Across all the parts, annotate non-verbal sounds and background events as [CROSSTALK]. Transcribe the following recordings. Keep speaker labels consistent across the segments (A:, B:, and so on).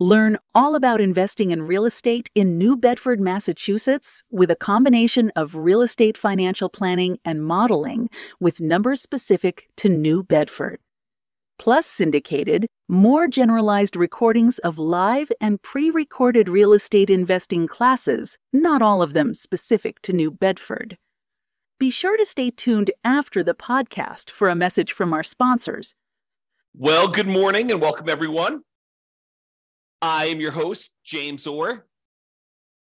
A: Learn all about investing in real estate in New Bedford, Massachusetts, with a combination of real estate financial planning and modeling with numbers specific to New Bedford. Plus, syndicated, more generalized recordings of live and pre recorded real estate investing classes, not all of them specific to New Bedford. Be sure to stay tuned after the podcast for a message from our sponsors.
B: Well, good morning and welcome everyone. I am your host, James Orr.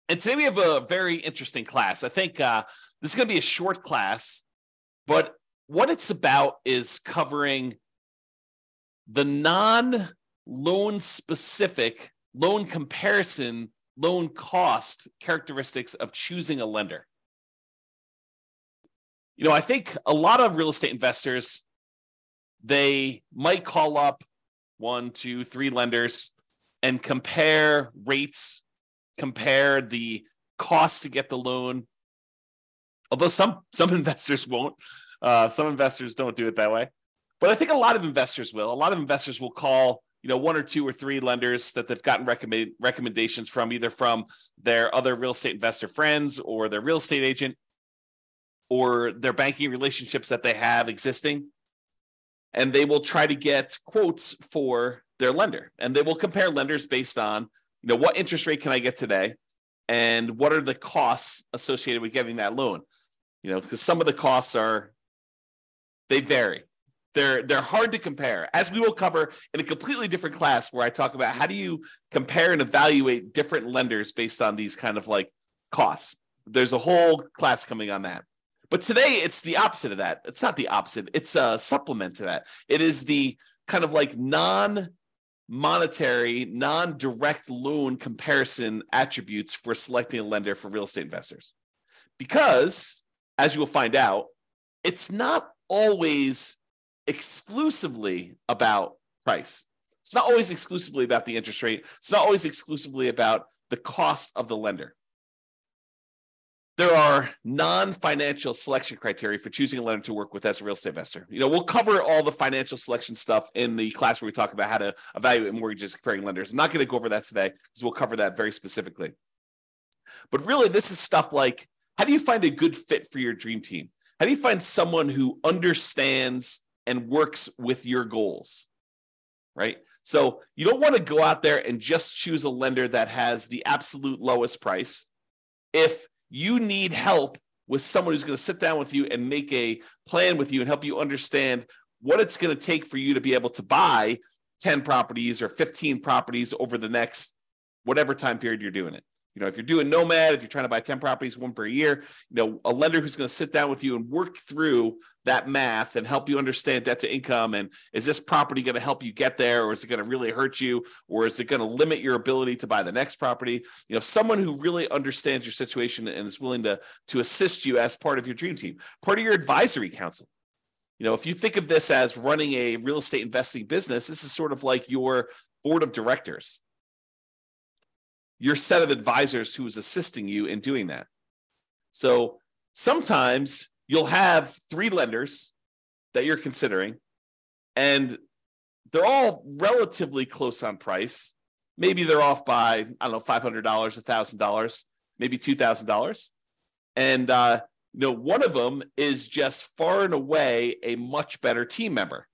B: And today we have a very interesting class. I think uh, this is going to be a short class, but what it's about is covering the non loan specific, loan comparison, loan cost characteristics of choosing a lender. You know, I think a lot of real estate investors, they might call up one, two, three lenders and compare rates, compare the cost to get the loan. Although some some [LAUGHS] investors won't, uh, some investors don't do it that way. But I think a lot of investors will. A lot of investors will call you know one or two or three lenders that they've gotten recommend, recommendations from either from their other real estate investor friends or their real estate agent or their banking relationships that they have existing and they will try to get quotes for their lender. And they will compare lenders based on you know what interest rate can i get today? And what are the costs associated with getting that loan? You know because some of the costs are they vary. They're they're hard to compare as we will cover in a completely different class where i talk about how do you compare and evaluate different lenders based on these kind of like costs. There's a whole class coming on that but today it's the opposite of that it's not the opposite it's a supplement to that it is the kind of like non monetary, non direct loan comparison attributes for selecting a lender for real estate investors. Because, as you will find out, it's not always exclusively about price. It's not always exclusively about the interest rate. It's not always exclusively about the cost of the lender there are non-financial selection criteria for choosing a lender to work with as a real estate investor. You know, we'll cover all the financial selection stuff in the class where we talk about how to evaluate mortgages comparing lenders. I'm not going to go over that today because we'll cover that very specifically. But really, this is stuff like how do you find a good fit for your dream team? How do you find someone who understands and works with your goals? Right. So you don't want to go out there and just choose a lender that has the absolute lowest price. If you need help with someone who's going to sit down with you and make a plan with you and help you understand what it's going to take for you to be able to buy 10 properties or 15 properties over the next whatever time period you're doing it. You know, if you're doing Nomad, if you're trying to buy 10 properties, one per year, you know, a lender who's going to sit down with you and work through that math and help you understand debt to income. And is this property going to help you get there? Or is it going to really hurt you? Or is it going to limit your ability to buy the next property? You know, someone who really understands your situation and is willing to, to assist you as part of your dream team, part of your advisory council. You know, if you think of this as running a real estate investing business, this is sort of like your board of directors your set of advisors who is assisting you in doing that. So sometimes you'll have three lenders that you're considering, and they're all relatively close on price. Maybe they're off by, I don't know, $500, $1,000, maybe $2,000. And, uh, you know, one of them is just far and away a much better team member.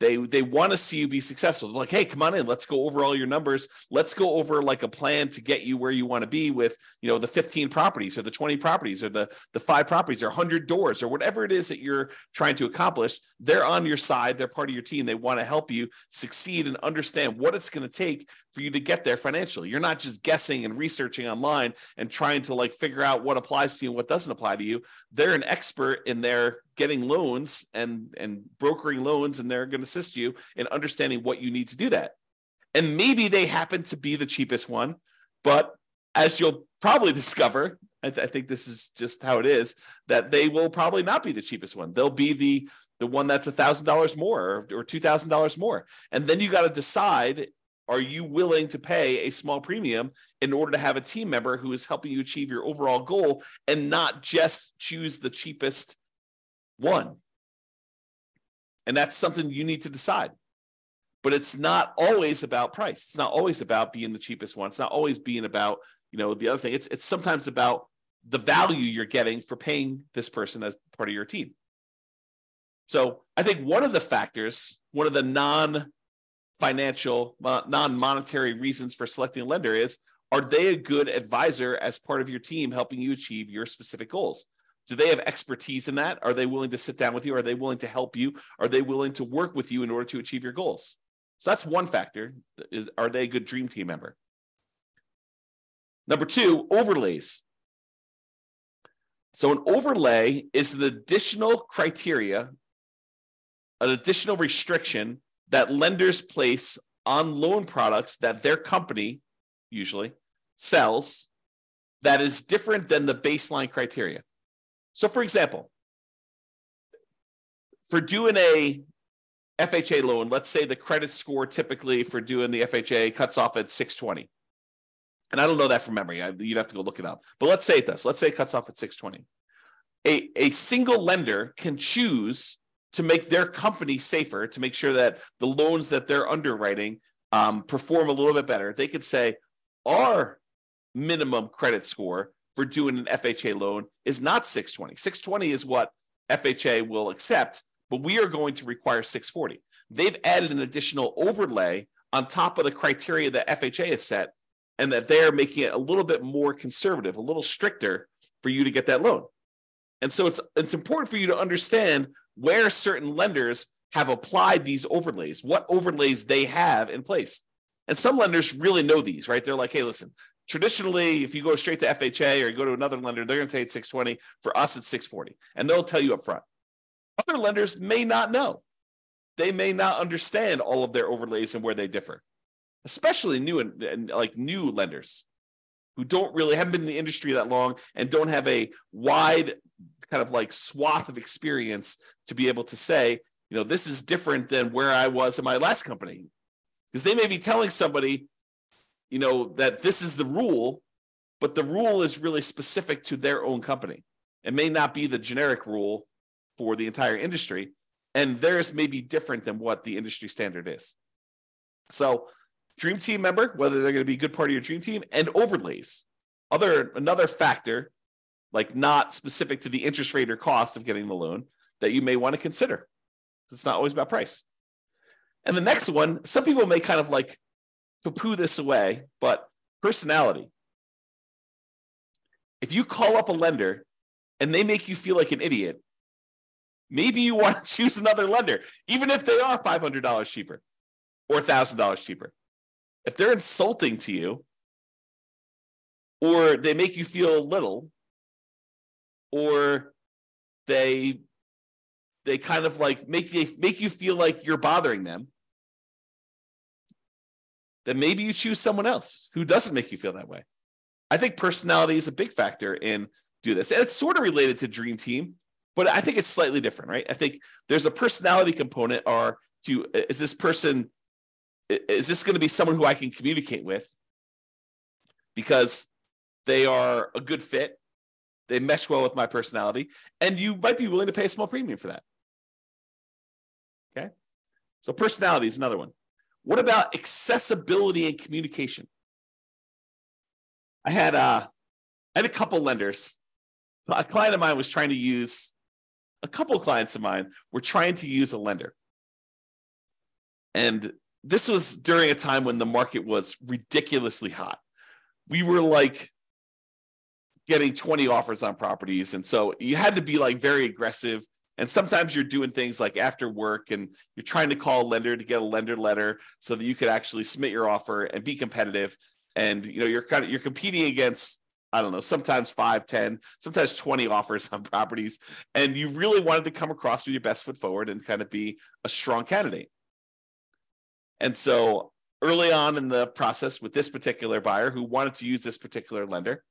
B: They they want to see you be successful. They're like, hey, come on in. Let's go over all your numbers. Let's go over like a plan to get you where you want to be with, you know, the 15 properties or the 20 properties or the the five properties or 100 doors or whatever it is that you're trying to accomplish. They're on your side. They're part of your team. They want to help you succeed and understand what it's going to take for you to get there financially. You're not just guessing and researching online and trying to like figure out what applies to you and what doesn't apply to you. They're an expert in their getting loans and and brokering loans and they're going to assist you in understanding what you need to do that and maybe they happen to be the cheapest one but as you'll probably [LAUGHS] discover, I, th- I, think this is just how it is, that they will probably not be the cheapest one. They'll be the the one that's a thousand dollars more or, two thousand dollars more. And then you got to decide are you willing to pay a small premium in order to have a team member who is helping you achieve your overall goal and not just choose the cheapest one? And that's something you need to decide. But it's not always about price. It's not always about being the cheapest one. It's not always being about, you know, the other thing. It's it's sometimes about the value you're getting for paying this person as part of your team. So I think one of the factors, one of the non financial, non monetary reasons for selecting a lender is are they a good advisor as part of your team helping you achieve your specific goals? Do they have expertise in that? Are they willing to sit down with you? Are they willing to help you? Are they willing to work with you in order to achieve your goals? So that's one factor. Is are they a good dream team member? Number two, overlays. So an overlay is an additional criteria, an additional restriction that lenders place on loan products that their company usually sells that is different than the baseline criteria. So, for example, for doing a FHA loan, let's say the credit score typically for doing the FHA cuts off at 620. And I don't know that from memory. I, you'd have to go look it up. But let's say it does. Let's say it cuts off at 620. A, a single lender can choose to make their company safer, to make sure that the loans that they're underwriting um, perform a little bit better, they could say our minimum credit score for doing an FHA loan is not 620. 620 is what FHA will accept, but we are going to require 640. They've added an additional overlay on top of the criteria that FHA has set, and that they're making it a little bit more conservative, a little stricter for you to get that loan. And so it's it's important for you to understand where certain lenders have applied these overlays, what overlays they have in place. And some lenders really know these, right? They're like, hey, listen, traditionally, if you go straight to FHA or you go to another lender, they're going to say it's 620. For us, it's 640. And they'll tell you up front. Other lenders may not know. They may not understand all of their overlays and where they differ, especially new and, and like new lenders who don't really haven't been in the industry that long and don't have a wide kind of like swath of experience to be able to say, you know, this is different than where I was in my last company. Because they may be telling somebody, you know, that this is the rule, but the rule is really specific to their own company. It may not be the generic rule for the entire industry. And theirs may be different than what the industry standard is. So, dream team member, whether they're going to be a good part of your dream team, and overlays. Other another factor like not specific to the interest rate or cost of getting the loan that you may want to consider. It's not always about price. And the next one, some people may kind of like poo poo this away, but personality. If you call up a lender and they make you feel like an idiot, maybe you want to [LAUGHS] choose another lender, even if they are $500 cheaper or $1,000 cheaper. If they're insulting to you or they make you feel little, or they they kind of like make you make you feel like you're bothering them. Then maybe you choose someone else who doesn't make you feel that way. I think personality is a big factor in do this. And it's sort of related to dream team but i think it's slightly different right? I think there's a personality component or to is this person is this going to be someone who i can communicate with? Because they are a good fit. They mesh well with my personality, and you might be willing to pay a small premium for that. Okay. So personality is another one. What about accessibility and communication? I had uh, I had a couple lenders. A client of mine was trying to use a couple clients of mine were trying to use a lender. And this was during a time when the market was ridiculously hot. We were like getting 20 offers on properties. And so you had to be like very aggressive. And sometimes you're doing things like after work and you're trying to call a lender to get a lender letter so that you could actually submit your offer and be competitive. And you know, you're kind of you're competing against I don't know, sometimes five, 10, sometimes 20 offers on properties. And you really wanted to come across with your best foot forward and kind of be a strong candidate. And so early on in the process with this particular buyer who wanted to use this particular lender.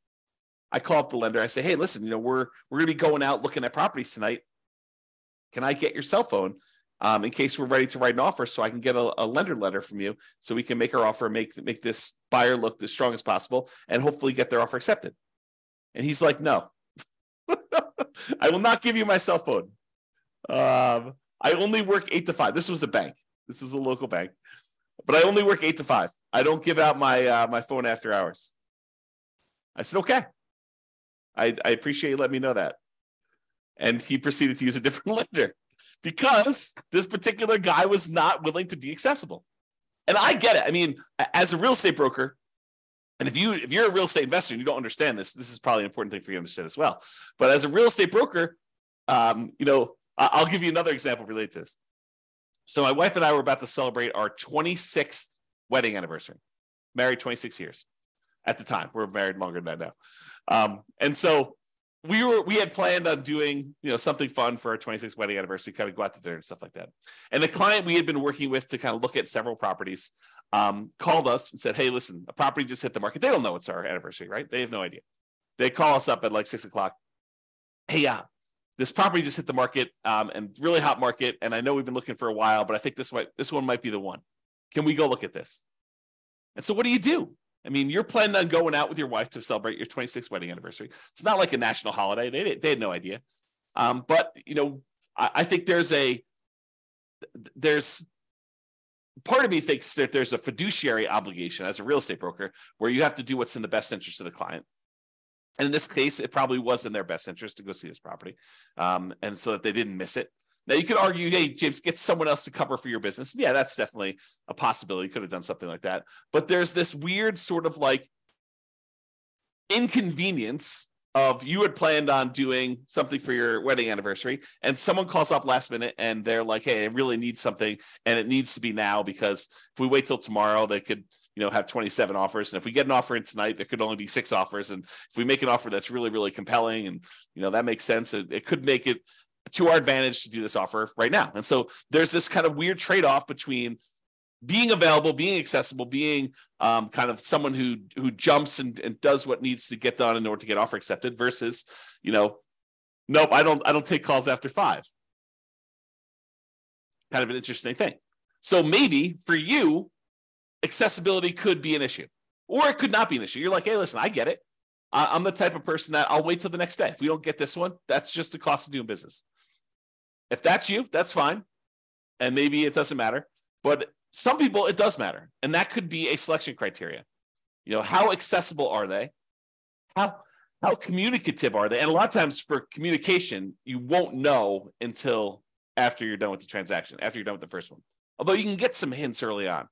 B: I call up the lender. I say, "Hey, listen, you know, we're we're going to be going out looking at properties tonight. Can I get your cell phone um, in case we're ready to write an offer, so I can get a, a lender letter from you, so we can make our offer, make make this buyer look as strong as possible, and hopefully get their offer accepted." And he's like, "No, [LAUGHS] I will not give you my cell phone. Um, I only work eight to five. This was a bank. This was a local bank, but I only work eight to five. I don't give out my uh, my phone after hours." I said, "Okay." I, I appreciate you letting me know that. And he proceeded to use a different [LAUGHS] lender because this particular guy was not willing to be accessible. And I get it. I mean, as a real estate broker, and if you if you're a real estate investor and you don't understand this, this is probably an important thing for you to understand as well. But as a real estate broker, um, you know, I'll give you another example related to this. So my wife and I were about to celebrate our 26th wedding anniversary. Married 26 years at the time. We're married longer than that now. Um, and so we were we had planned on doing you know something fun for our 26th wedding anniversary, kind of go out to dinner and stuff like that. And the client we had been working with to kind of look at several properties um, called us and said, "Hey, listen, a property just hit the market. They don't know it's our anniversary, right? They have no idea. They call us up at like six o'clock. Hey, yeah, uh, this property just hit the market um, and really hot market. And I know we've been looking for a while, but I think this might this one might be the one. Can we go look at this? And so, what do you do? I mean, you're planning on going out with your wife to celebrate your 26th wedding anniversary. It's not like a national holiday. They, they had no idea. Um, but, you know, I, I think there's a, there's, part of me thinks that there's a fiduciary obligation as a real estate broker where you have to do what's in the best interest of the client. And in this case, it probably was in their best interest to go see this property, um, and so that they didn't miss it. Now you could argue, hey, James, get someone else to cover for your business. Yeah, that's definitely a possibility. You could have done something like that. But there's this weird sort of like inconvenience of you had planned on doing something for your wedding anniversary and someone calls up last minute and they're like hey i really need something and it needs to be now because if we wait till tomorrow they could you know have 27 offers and if we get an offer in tonight there could only be six offers and if we make an offer that's really really compelling and you know that makes sense it, it could make it to our advantage to do this offer right now. And so there's this kind of weird trade off between being available, being accessible, being um, kind of someone who who jumps and, and does what needs to get done in order to get offer accepted versus, you know, nope, I don't I don't take calls after five. Kind of an interesting thing. So maybe for you, accessibility could be an issue, or it could not be an issue. You're like, hey, listen, I get it. I'm the type of person that I'll wait till the next day. If we don't get this one, that's just the cost of doing business. If that's you, that's fine. And maybe it doesn't matter. But some people, it does matter. And that could be a selection criteria. You know, how accessible are they? How how communicative are they? And a lot of times for communication, you won't know until after you're done with the transaction, after you're done with the first one. Although you can get some hints early on.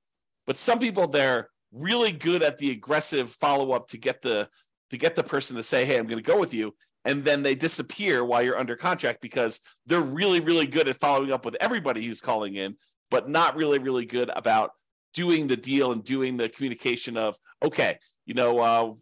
B: But some people they're really good at the aggressive follow-up to get the to get the person to say, "Hey, I'm going to go with you," and then they disappear while you're under contract because they're really, really good at following up with everybody who's calling in, but not really, really good about doing the deal and doing the communication of, "Okay, you know, uh,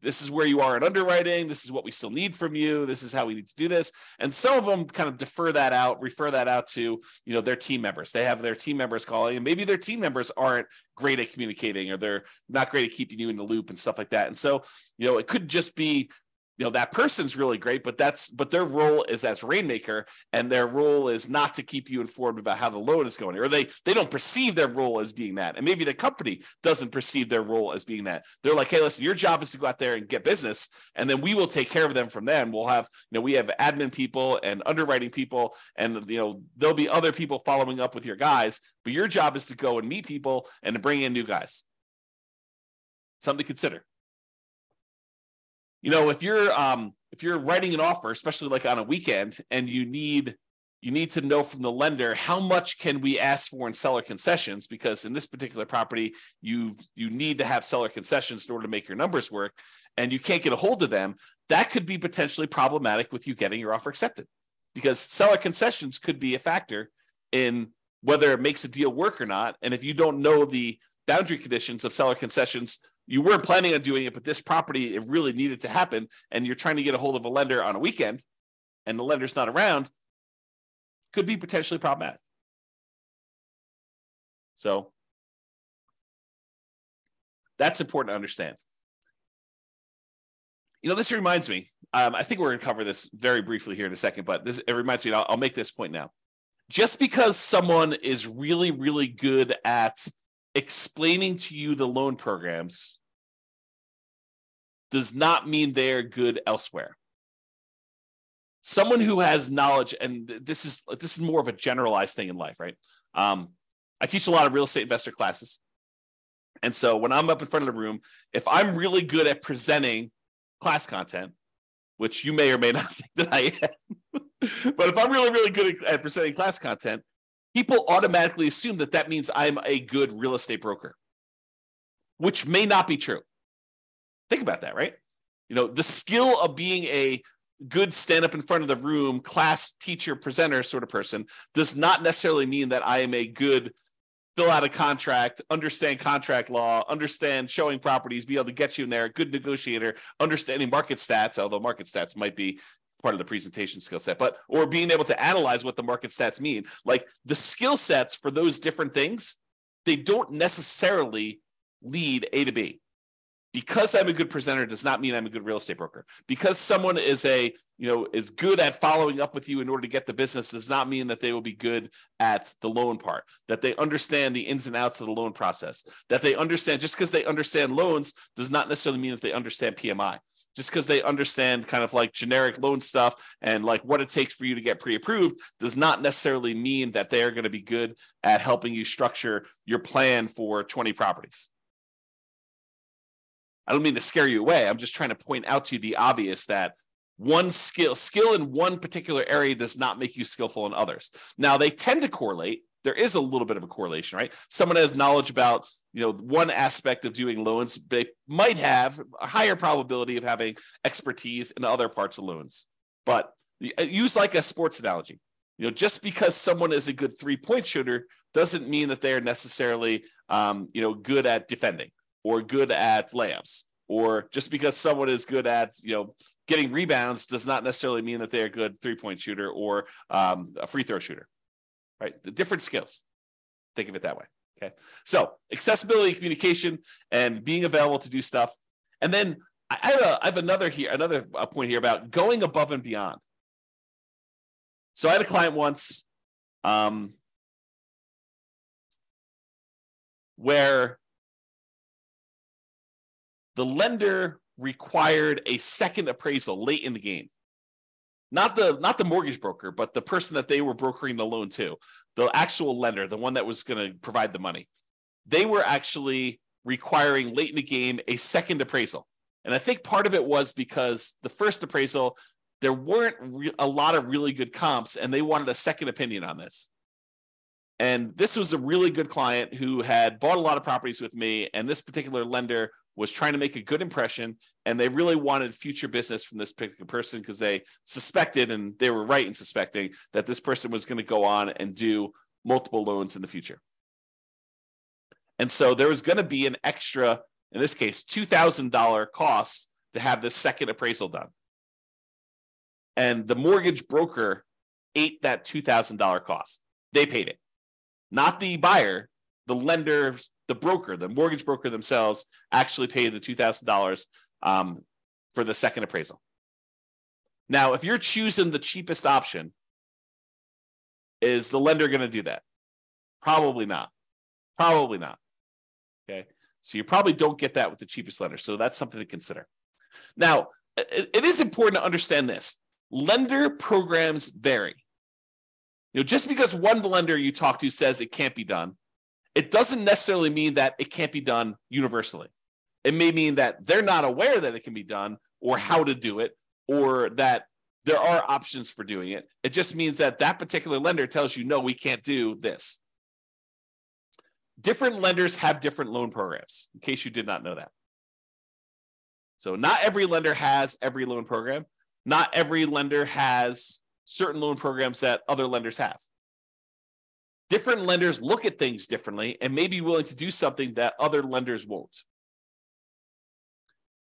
B: this is where you are in underwriting. This is what we still need from you. This is how we need to do this. And some of them kind of defer that out, refer that out to, you know, their team members. They have their team members calling, and maybe their team members aren't great at communicating or they're not great at keeping you in the loop and stuff like that. And so, you know, it could just be you know that person's really great but that's but their role is as rainmaker and their role is not to keep you informed about how the loan is going or they they don't perceive their role as being that. And maybe the company doesn't perceive their role as being that. They're like hey listen your job is to go out there and get business and then we will take care of them from then. We'll have you know we have admin people and underwriting people and you know there'll be other people following up with your guys but your job is to go and meet people and to bring in new guys. Something to consider you know if you're um if you're writing an offer especially like on a weekend and you need you need to know from the lender how much can we ask for in seller concessions? Because in this particular property you you need to have seller concessions in order to make your numbers work and you can't get a hold of them. That could be potentially problematic with you getting your offer accepted because seller concessions could be a factor in whether it makes a deal work or not. And if you don't know the boundary conditions of seller concessions you weren't planning on doing it, but this property, it really needed to happen. And you're trying to get a hold of a lender on a weekend and the lender's not around, could be potentially problematic. So That's important to understand. You know, this reminds me. Um, I think we're going to cover this very briefly here in a second, but this it reminds me. I'll, I'll make this point now. Just because someone is really, really good at explaining to you the loan programs does not mean they're good elsewhere. Someone who has knowledge, and this is this is more of a generalized thing in life, right? Um, I teach a lot of real estate investor classes, and so when I'm up in front of the room, if I'm really good at presenting class content, which you may or may not [LAUGHS] think that I am, [LAUGHS] but if I'm really really good at presenting class content, people automatically assume that that means I'm a good real estate broker, which may not be true. Think about that, right? You know, the skill of being a good stand up in front of the room, class teacher, presenter sort of person does not necessarily mean that I am a good fill out a contract, understand contract law, understand showing properties, be able to get you in there, good negotiator, understanding market stats, although market stats might be part of the presentation skill set, but or being able to analyze what the market stats mean. Like the skill sets for those different things, they don't necessarily lead A to B because I'm a good presenter does not mean I'm a good real estate broker. Because someone is a, you know, is good at following up with you in order to get the business does not mean that they will be good at the loan part, that they understand the ins and outs of the loan process, that they understand just because they understand loans does not necessarily mean that they understand PMI. Just because they understand kind of like generic loan stuff and like what it takes for you to get pre-approved does not necessarily mean that they are going to be good at helping you structure your plan for 20 properties. I don't mean to scare you away. I'm just trying to point out to you the obvious that one skill skill in one particular area does not make you skillful in others. Now they tend to correlate. There is a little bit of a correlation, right? Someone has knowledge about you know one aspect of doing loans, they might have a higher probability of having expertise in other parts of loans. But uh, use like a sports analogy. You know, just because someone is a good three point shooter doesn't mean that they are necessarily um, you know good at defending or good at layups or just because someone is good at you know getting rebounds does not necessarily mean that they're a good three point shooter or um, a free throw shooter right? The different skills. Think of it that way okay? So accessibility communication and being available to do stuff. And then i have, a, I have another here another uh, point here about going above and beyond. So i had a client once um, where the lender required a second appraisal late in the game. Not the not the mortgage broker, but the person that they were brokering the loan to, the actual lender, the one that was going to provide the money. They were actually requiring late in the game a second appraisal. And I think part of it was because the first appraisal, there weren't re- a lot of really good comps, and they wanted a second opinion on this. And this was a really good client who had bought a lot of properties with me, and this particular lender was trying to make a good impression and they really wanted future business from this particular person because they suspected and they were right in suspecting that this person was going to go on and do multiple loans in the future. And so there was going to be an extra in this case $2000 cost to have this second appraisal done. And the mortgage broker ate that $2000 cost. They paid it. Not the buyer the lenders the broker, the mortgage broker themselves, actually paid the two thousand dollars um, for the second appraisal. Now, if you're choosing the cheapest option, is the lender going to do that? Probably not. Probably not. Okay. So you probably don't get that with the cheapest lender. So that's something to consider. Now, it is important to understand this lender programs vary. You know, just because one lender you talk to says it can't be done it doesn't necessarily mean that it can't be done universally. It may mean that they're not aware that it can be done or how to do it or that there are options for doing it. It just means that that particular lender tells you, no, we can't do this. Different lenders have different loan programs, in case you did not know that. So, not every lender has every loan program. Not every lender has certain loan programs that other lenders have different lenders look at things differently and may be willing to do something that other lenders won't.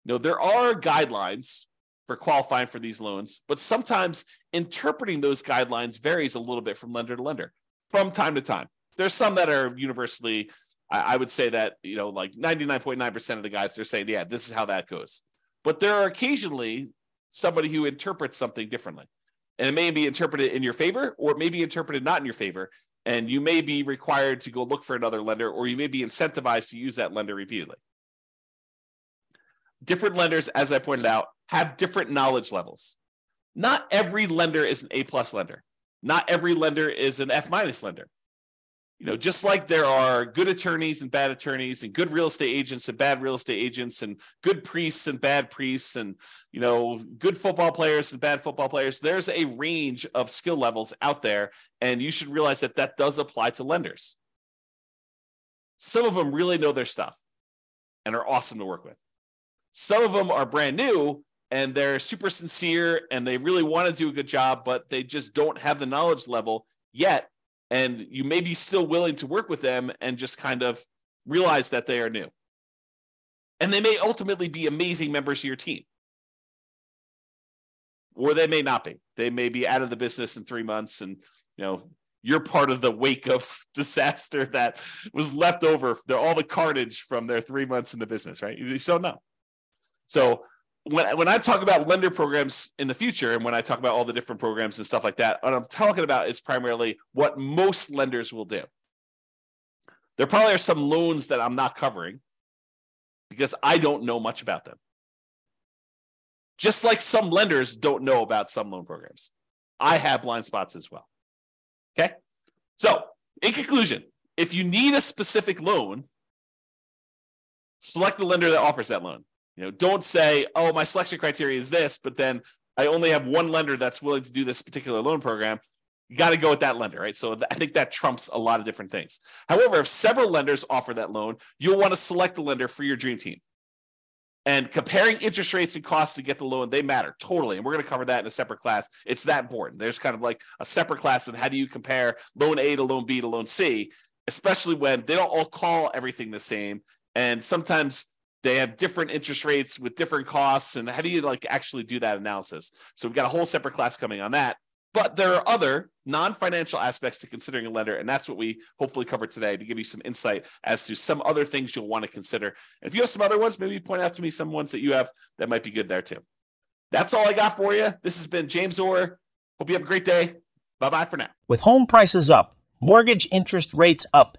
B: Now, there are guidelines for qualifying for these loans, but sometimes interpreting those guidelines varies a little bit from lender to lender from time to time. There's some that are universally I, would say that, you know, like 99.9% of the guys, they're saying, yeah, this is how that goes. But there are occasionally somebody who interprets something differently. And it may be interpreted in your favor or it may be interpreted not in your favor. And you may be required to go look for another lender or you may be incentivized to use that lender repeatedly. Different lenders, as I pointed out, have different knowledge levels. Not every lender is an A plus lender. Not every lender is an F minus lender you know, just like there are good attorneys and bad attorneys, and good real estate agents and bad real estate agents, and good priests and bad priests, and you know, good football players and bad football players, there's a range of skill levels out there, and you should realize that that does apply to lenders. Some of them really know their stuff and are awesome to work with. Some of them are brand new and they're super sincere and they really want to do a good job, but they just don't have the knowledge level yet and you may be still willing to work with them and just kind of realize that they are new. And they may ultimately be amazing members of your team. Or they may not be. They may be out of the business in three months and you know you're part of the wake of [LAUGHS] disaster that was left over, They're all the carnage from their three months in the business, right? You just don't know. So when, when I talk about lender programs in the future, and when I talk about all the different programs and stuff like that, what I'm talking about is primarily what most lenders will do. There probably are some loans that I'm not covering because I don't know much about them. Just like some lenders don't know about some loan programs. I have blind spots as well. Okay. So, in conclusion, if you need a specific loan, select the lender that offers that loan. You know, don't say, "Oh, my selection criteria is this," but then I only have one lender that's willing to do this particular loan program. You got to go with that lender, right? So I think that trumps a lot of different things. However, if several lenders offer that loan, you'll want to select the lender for your dream team. And comparing interest rates and costs to get the loan, they matter totally. And we're going to cover that in a separate class. It's that important. There's kind of like a separate class of how do you compare loan A to loan B to loan C, especially when they don't all call everything the same. And sometimes they have different interest rates with different costs and how do you like actually do that analysis? So we've got a whole separate class coming on that. But there are other non-financial aspects to considering a lender and that's what we hopefully cover today to give you some insight as to some other things you'll want to consider. And if you have some other ones maybe point out to me some ones that you have that might be good there too. That's all i got for you. This has been james orr. Hope you have a great day. Bye bye for now.
C: With home prices up mortgage interest rates up